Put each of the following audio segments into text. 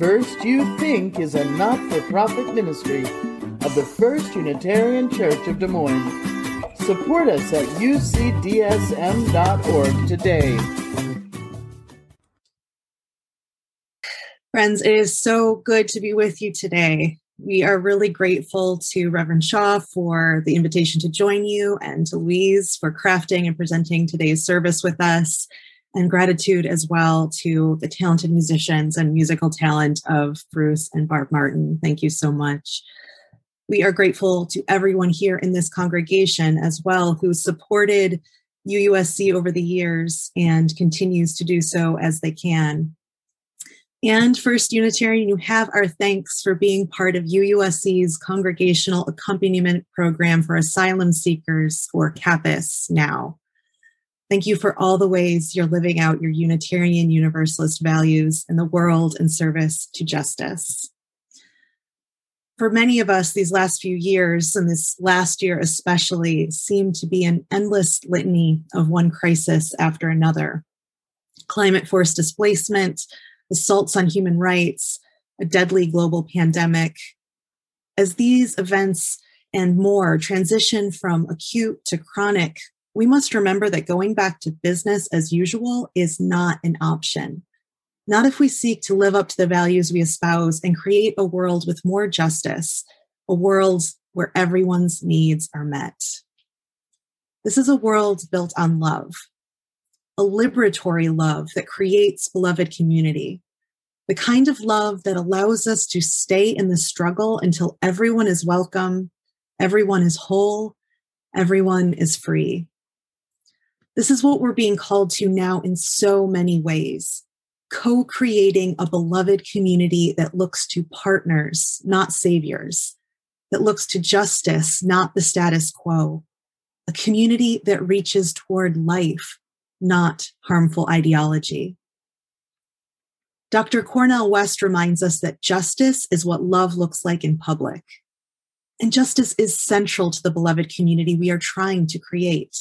First You Think is a not for profit ministry of the First Unitarian Church of Des Moines. Support us at ucdsm.org today. Friends, it is so good to be with you today. We are really grateful to Reverend Shaw for the invitation to join you and to Louise for crafting and presenting today's service with us and gratitude as well to the talented musicians and musical talent of Bruce and Barb Martin. Thank you so much. We are grateful to everyone here in this congregation as well who supported UUSC over the years and continues to do so as they can. And First Unitarian, you have our thanks for being part of UUSC's Congregational Accompaniment Program for Asylum Seekers, or CAPAS, now. Thank you for all the ways you're living out your Unitarian Universalist values in the world in service to justice. For many of us, these last few years, and this last year especially, seem to be an endless litany of one crisis after another climate forced displacement, assaults on human rights, a deadly global pandemic. As these events and more transition from acute to chronic we must remember that going back to business as usual is not an option. Not if we seek to live up to the values we espouse and create a world with more justice, a world where everyone's needs are met. This is a world built on love, a liberatory love that creates beloved community, the kind of love that allows us to stay in the struggle until everyone is welcome, everyone is whole, everyone is free. This is what we're being called to now in so many ways co creating a beloved community that looks to partners, not saviors, that looks to justice, not the status quo, a community that reaches toward life, not harmful ideology. Dr. Cornel West reminds us that justice is what love looks like in public. And justice is central to the beloved community we are trying to create.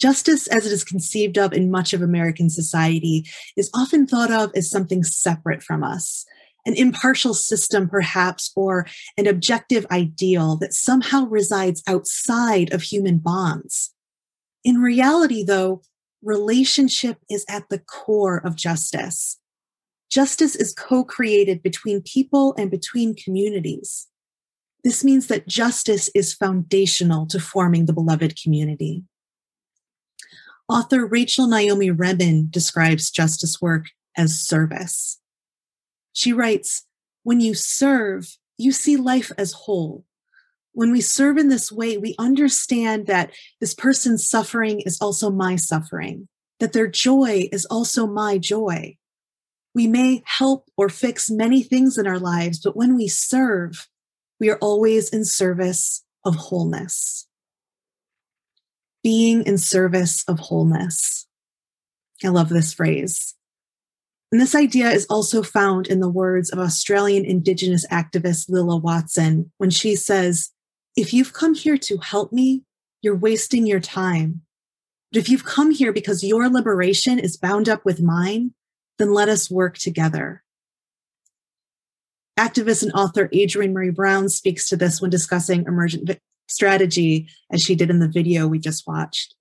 Justice, as it is conceived of in much of American society, is often thought of as something separate from us, an impartial system, perhaps, or an objective ideal that somehow resides outside of human bonds. In reality, though, relationship is at the core of justice. Justice is co created between people and between communities. This means that justice is foundational to forming the beloved community. Author Rachel Naomi Remen describes justice work as service. She writes, When you serve, you see life as whole. When we serve in this way, we understand that this person's suffering is also my suffering, that their joy is also my joy. We may help or fix many things in our lives, but when we serve, we are always in service of wholeness being in service of wholeness. I love this phrase. And this idea is also found in the words of Australian Indigenous activist Lilla Watson when she says, If you've come here to help me, you're wasting your time. But if you've come here because your liberation is bound up with mine, then let us work together. Activist and author Adrienne Maree Brown speaks to this when discussing emergent strategy, as she did in the video we just watched.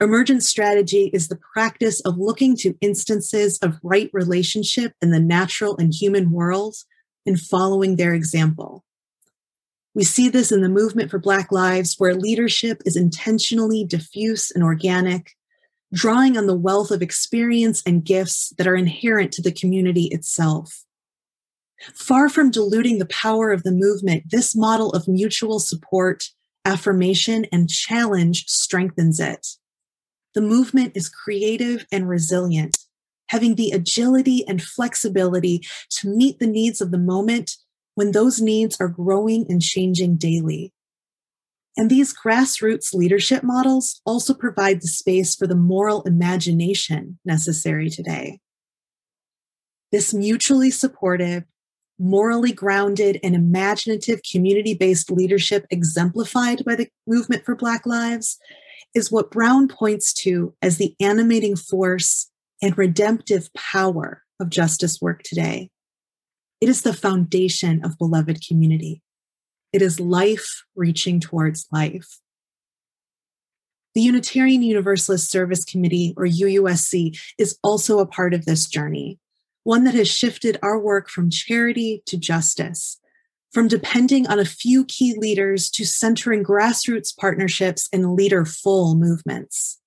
Emergent strategy is the practice of looking to instances of right relationship in the natural and human worlds and following their example. We see this in the movement for Black Lives, where leadership is intentionally diffuse and organic, drawing on the wealth of experience and gifts that are inherent to the community itself. Far from diluting the power of the movement, this model of mutual support, affirmation, and challenge strengthens it. The movement is creative and resilient, having the agility and flexibility to meet the needs of the moment when those needs are growing and changing daily. And these grassroots leadership models also provide the space for the moral imagination necessary today. This mutually supportive, morally grounded and imaginative community based leadership exemplified by the movement for Black Lives is what Brown points to as the animating force and redemptive power of justice work today. It is the foundation of beloved community. It is life reaching towards life. The Unitarian Universalist Service Committee, or UUSC, is also a part of this journey, one that has shifted our work from charity to justice, from depending on a few key leaders to centering grassroots partnerships and leader full movements.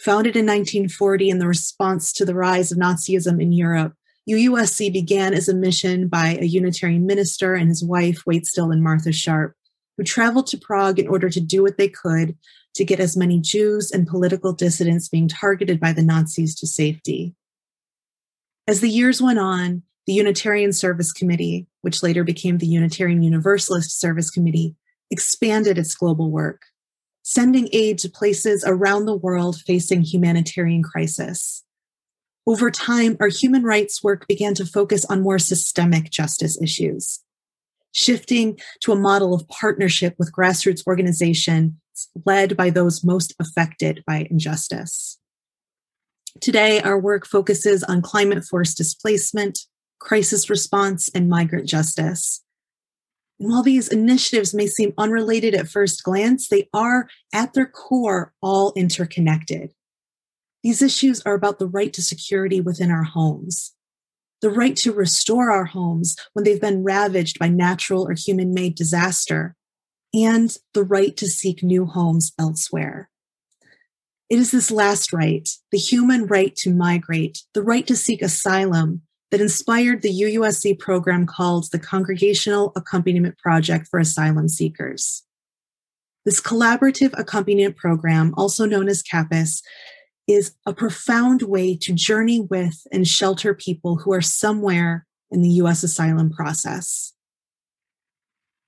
Founded in 1940 in the response to the rise of Nazism in Europe, UUSC began as a mission by a Unitarian minister and his wife, Waitstill and Martha Sharp, who traveled to Prague in order to do what they could to get as many Jews and political dissidents being targeted by the Nazis to safety. As the years went on, the Unitarian Service Committee, which later became the Unitarian Universalist Service Committee, expanded its global work sending aid to places around the world facing humanitarian crisis. Over time, our human rights work began to focus on more systemic justice issues, shifting to a model of partnership with grassroots organizations led by those most affected by injustice. Today, our work focuses on climate force displacement, crisis response, and migrant justice. And while these initiatives may seem unrelated at first glance, they are at their core all interconnected. These issues are about the right to security within our homes, the right to restore our homes when they've been ravaged by natural or human made disaster, and the right to seek new homes elsewhere. It is this last right, the human right to migrate, the right to seek asylum, that inspired the UUSC program called the Congregational Accompaniment Project for Asylum Seekers. This collaborative accompaniment program, also known as CAPAS, is a profound way to journey with and shelter people who are somewhere in the US asylum process.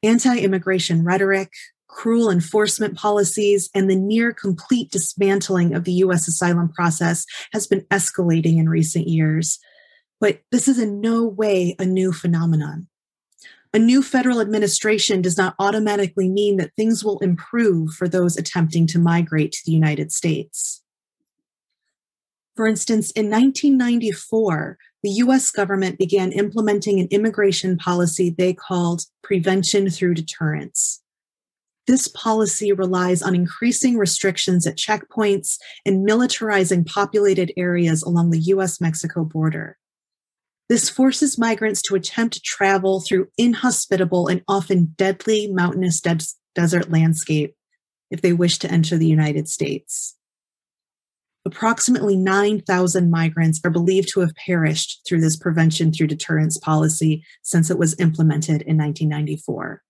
Anti immigration rhetoric, cruel enforcement policies, and the near complete dismantling of the US asylum process has been escalating in recent years, but this is in no way a new phenomenon. A new federal administration does not automatically mean that things will improve for those attempting to migrate to the United States. For instance, in 1994, the US government began implementing an immigration policy they called prevention through deterrence. This policy relies on increasing restrictions at checkpoints and militarizing populated areas along the US Mexico border. This forces migrants to attempt to travel through inhospitable and often deadly mountainous de- desert landscape if they wish to enter the United States. Approximately 9,000 migrants are believed to have perished through this prevention through deterrence policy since it was implemented in 1994.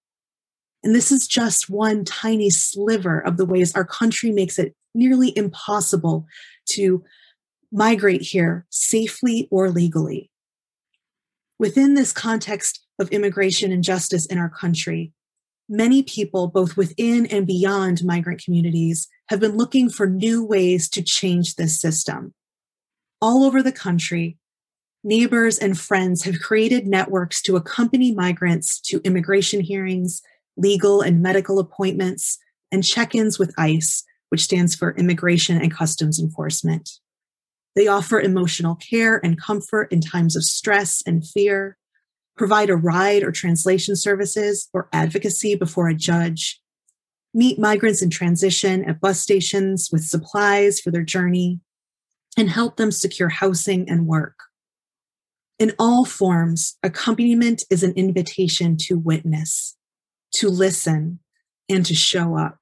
And this is just one tiny sliver of the ways our country makes it nearly impossible to migrate here safely or legally. Within this context of immigration and justice in our country, many people, both within and beyond migrant communities, have been looking for new ways to change this system. All over the country, neighbors and friends have created networks to accompany migrants to immigration hearings, legal and medical appointments, and check ins with ICE, which stands for Immigration and Customs Enforcement. They offer emotional care and comfort in times of stress and fear, provide a ride or translation services or advocacy before a judge, meet migrants in transition at bus stations with supplies for their journey, and help them secure housing and work. In all forms, accompaniment is an invitation to witness, to listen, and to show up.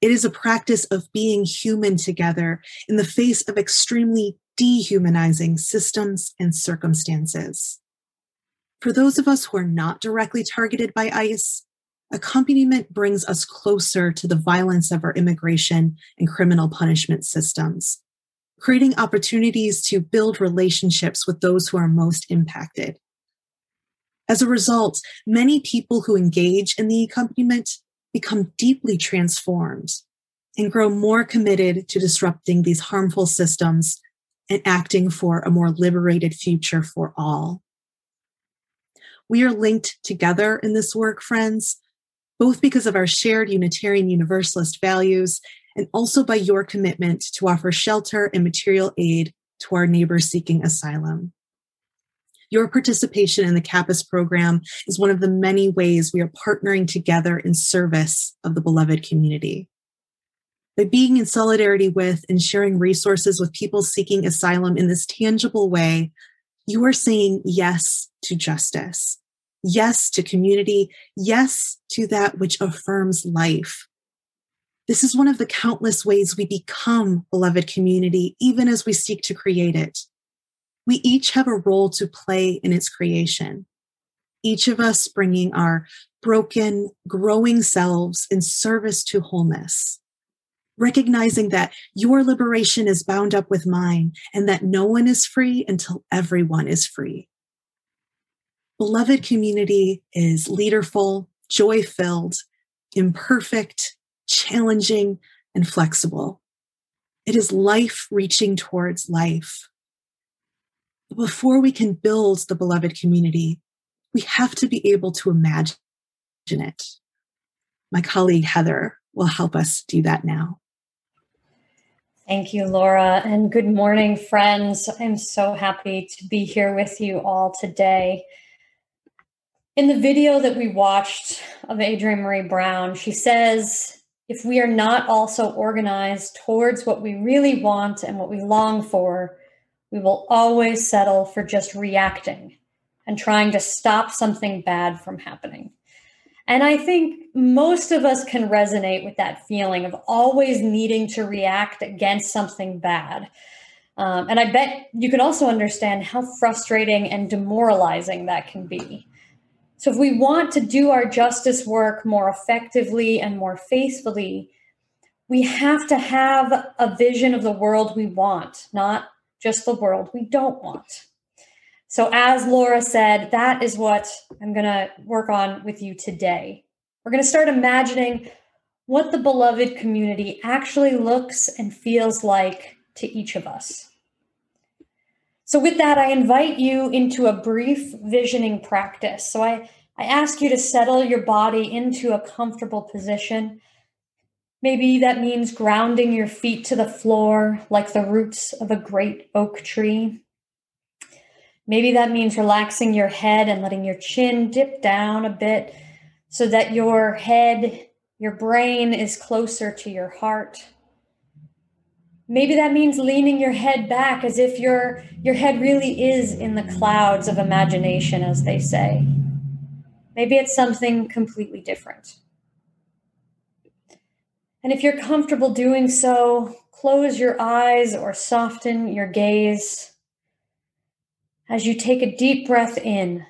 It is a practice of being human together in the face of extremely dehumanizing systems and circumstances. For those of us who are not directly targeted by ICE, accompaniment brings us closer to the violence of our immigration and criminal punishment systems, creating opportunities to build relationships with those who are most impacted. As a result, many people who engage in the accompaniment become deeply transformed and grow more committed to disrupting these harmful systems and acting for a more liberated future for all. We are linked together in this work, friends, both because of our shared Unitarian Universalist values and also by your commitment to offer shelter and material aid to our neighbors seeking asylum. Your participation in the CAPAS program is one of the many ways we are partnering together in service of the beloved community. By being in solidarity with and sharing resources with people seeking asylum in this tangible way, you are saying yes to justice, yes to community, yes to that which affirms life. This is one of the countless ways we become beloved community, even as we seek to create it. We each have a role to play in its creation, each of us bringing our broken, growing selves in service to wholeness. Recognizing that your liberation is bound up with mine and that no one is free until everyone is free. Beloved community is leaderful, joy filled, imperfect, challenging, and flexible. It is life reaching towards life. But before we can build the beloved community, we have to be able to imagine it. My colleague Heather will help us do that now. Thank you, Laura, and good morning, friends. I'm so happy to be here with you all today. In the video that we watched of Adrienne Maree Brown, she says, if we are not also organized towards what we really want and what we long for, we will always settle for just reacting and trying to stop something bad from happening. And I think most of us can resonate with that feeling of always needing to react against something bad. Um, and I bet you can also understand how frustrating and demoralizing that can be. So, if we want to do our justice work more effectively and more faithfully, we have to have a vision of the world we want, not just the world we don't want. So, as Laura said, that is what I'm going to work on with you today. We're going to start imagining what the beloved community actually looks and feels like to each of us. So, with that, I invite you into a brief visioning practice. So, I, I ask you to settle your body into a comfortable position. Maybe that means grounding your feet to the floor like the roots of a great oak tree. Maybe that means relaxing your head and letting your chin dip down a bit so that your head, your brain is closer to your heart. Maybe that means leaning your head back as if your, your head really is in the clouds of imagination, as they say. Maybe it's something completely different. And if you're comfortable doing so, close your eyes or soften your gaze as you take a deep breath in.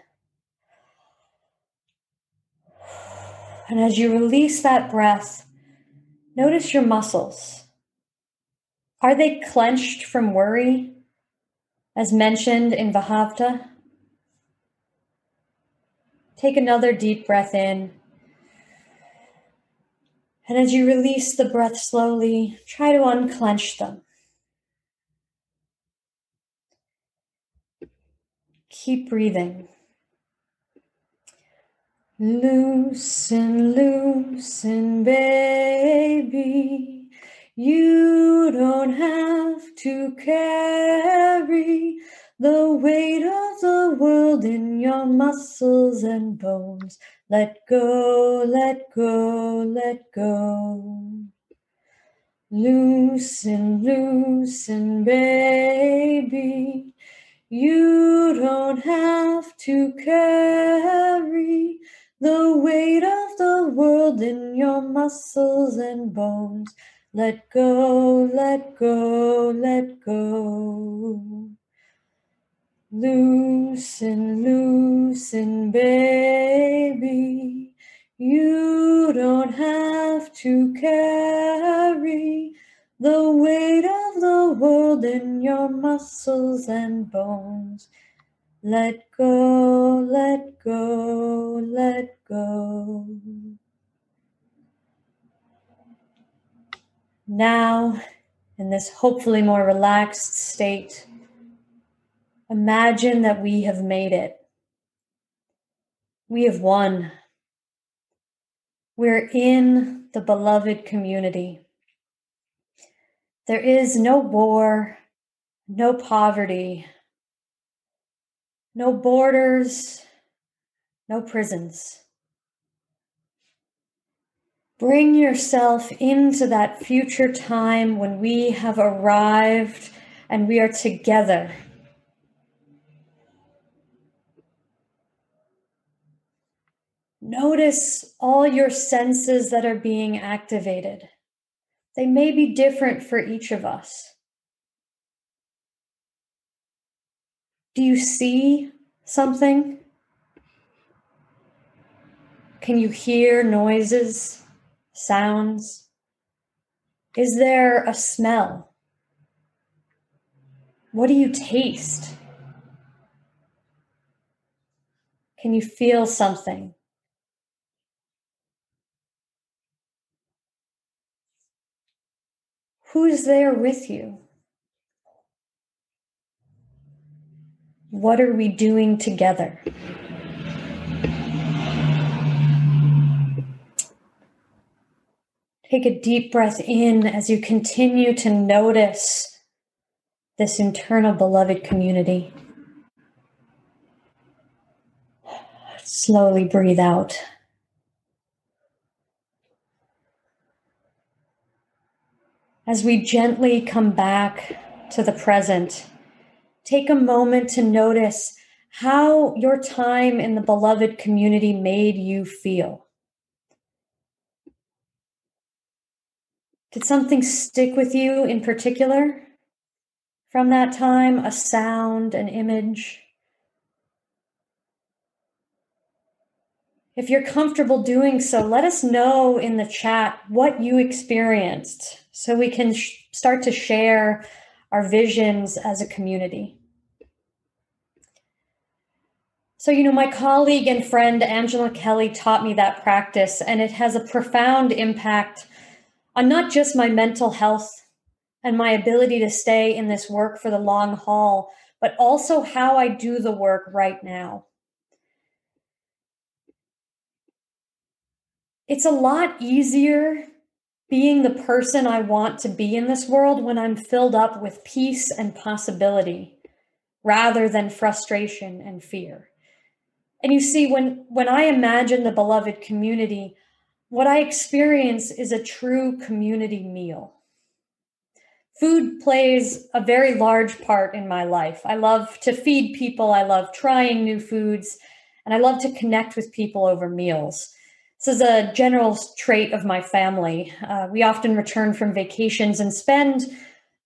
And as you release that breath, notice your muscles. Are they clenched from worry, as mentioned in Vahavta? Take another deep breath in. And as you release the breath slowly, try to unclench them. Keep breathing. Loosen, loosen, baby. You don't have to carry the weight of the world in your muscles and bones. Let go, let go, let go. Loosen, loosen, baby. You don't have to carry the weight of the world in your muscles and bones. Let go, let go, let go. Loosen, loosen, baby. You don't have to carry the weight of the world in your muscles and bones. Let go, let go, let go. Now, in this hopefully more relaxed state, imagine that we have made it. We have won. We're in the beloved community. There is no war, no poverty, No borders, no prisons. Bring yourself into that future time when we have arrived and we are together. Notice all your senses that are being activated. They may be different for each of us. Do you see something? Can you hear noises, sounds? Is there a smell? What do you taste? Can you feel something? Who's there with you? What are we doing together? Take a deep breath in as you continue to notice this internal beloved community. Slowly breathe out. As we gently come back to the present, take a moment to notice how your time in the beloved community made you feel. Did something stick with you in particular from that time? A sound, an image? If you're comfortable doing so, let us know in the chat what you experienced so we can sh- start to share our visions as a community. So, you know, my colleague and friend Angela Kelly taught me that practice, and it has a profound impact on not just my mental health and my ability to stay in this work for the long haul, but also how I do the work right now. It's a lot easier being the person I want to be in this world when I'm filled up with peace and possibility rather than frustration and fear. And you see, when, when I imagine the beloved community, what I experience is a true community meal. Food plays a very large part in my life. I love to feed people, I love trying new foods, and I love to connect with people over meals. This is a general trait of my family. Uh, we often return from vacations and spend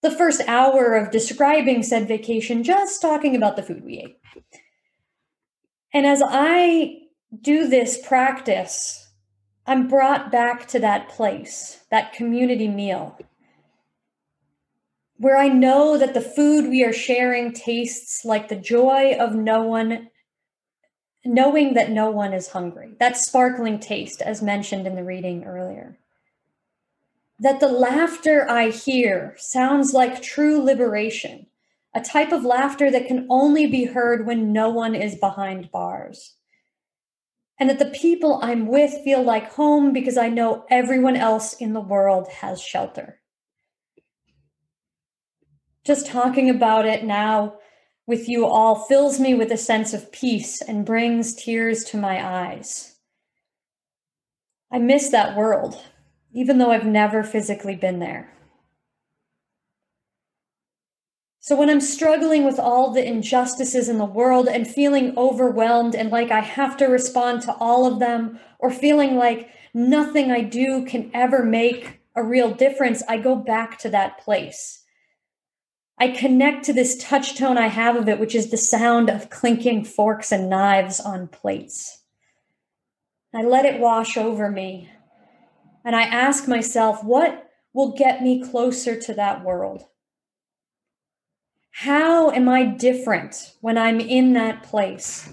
the first hour of describing said vacation just talking about the food we ate. And as I do this practice, I'm brought back to that place, that community meal, where I know that the food we are sharing tastes like the joy of no one knowing that no one is hungry, that sparkling taste, as mentioned in the reading earlier. That the laughter I hear sounds like true liberation, a type of laughter that can only be heard when no one is behind bars. And that the people I'm with feel like home because I know everyone else in the world has shelter. Just talking about it now with you all fills me with a sense of peace and brings tears to my eyes. I miss that world, even though I've never physically been there. So, when I'm struggling with all the injustices in the world and feeling overwhelmed and like I have to respond to all of them, or feeling like nothing I do can ever make a real difference, I go back to that place I connect to this touch tone I have of it, which is the sound of clinking forks and knives on plates. I let it wash over me. And I ask myself, what will get me closer to that world? How am I different when I'm in that place?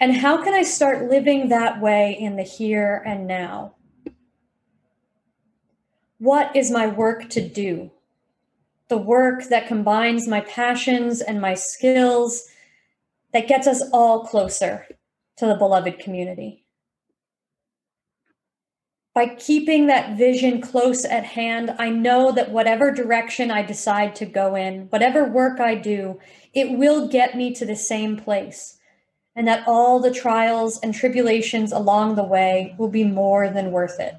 And how can I start living that way in the here and now? What is my work to do? The work that combines my passions and my skills that gets us all closer to the beloved community. By keeping that vision close at hand, I know that whatever direction I decide to go in, whatever work I do, it will get me to the same place, and that all the trials and tribulations along the way will be more than worth it.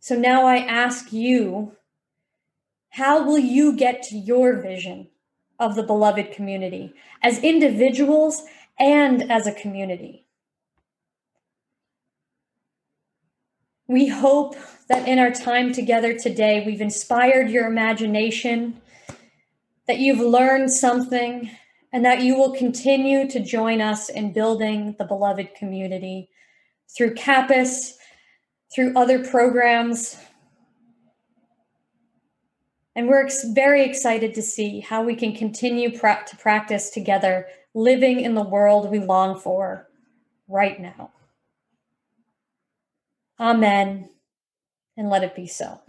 So now I ask you, how will you get to your vision of the beloved community as individuals and as a community? We hope that in our time together today, we've inspired your imagination, that you've learned something, and that you will continue to join us in building the beloved community through CAPAS, through other programs. And we're ex- very excited to see how we can continue pra- to practice together, living in the world we long for right now. Amen. And let it be so.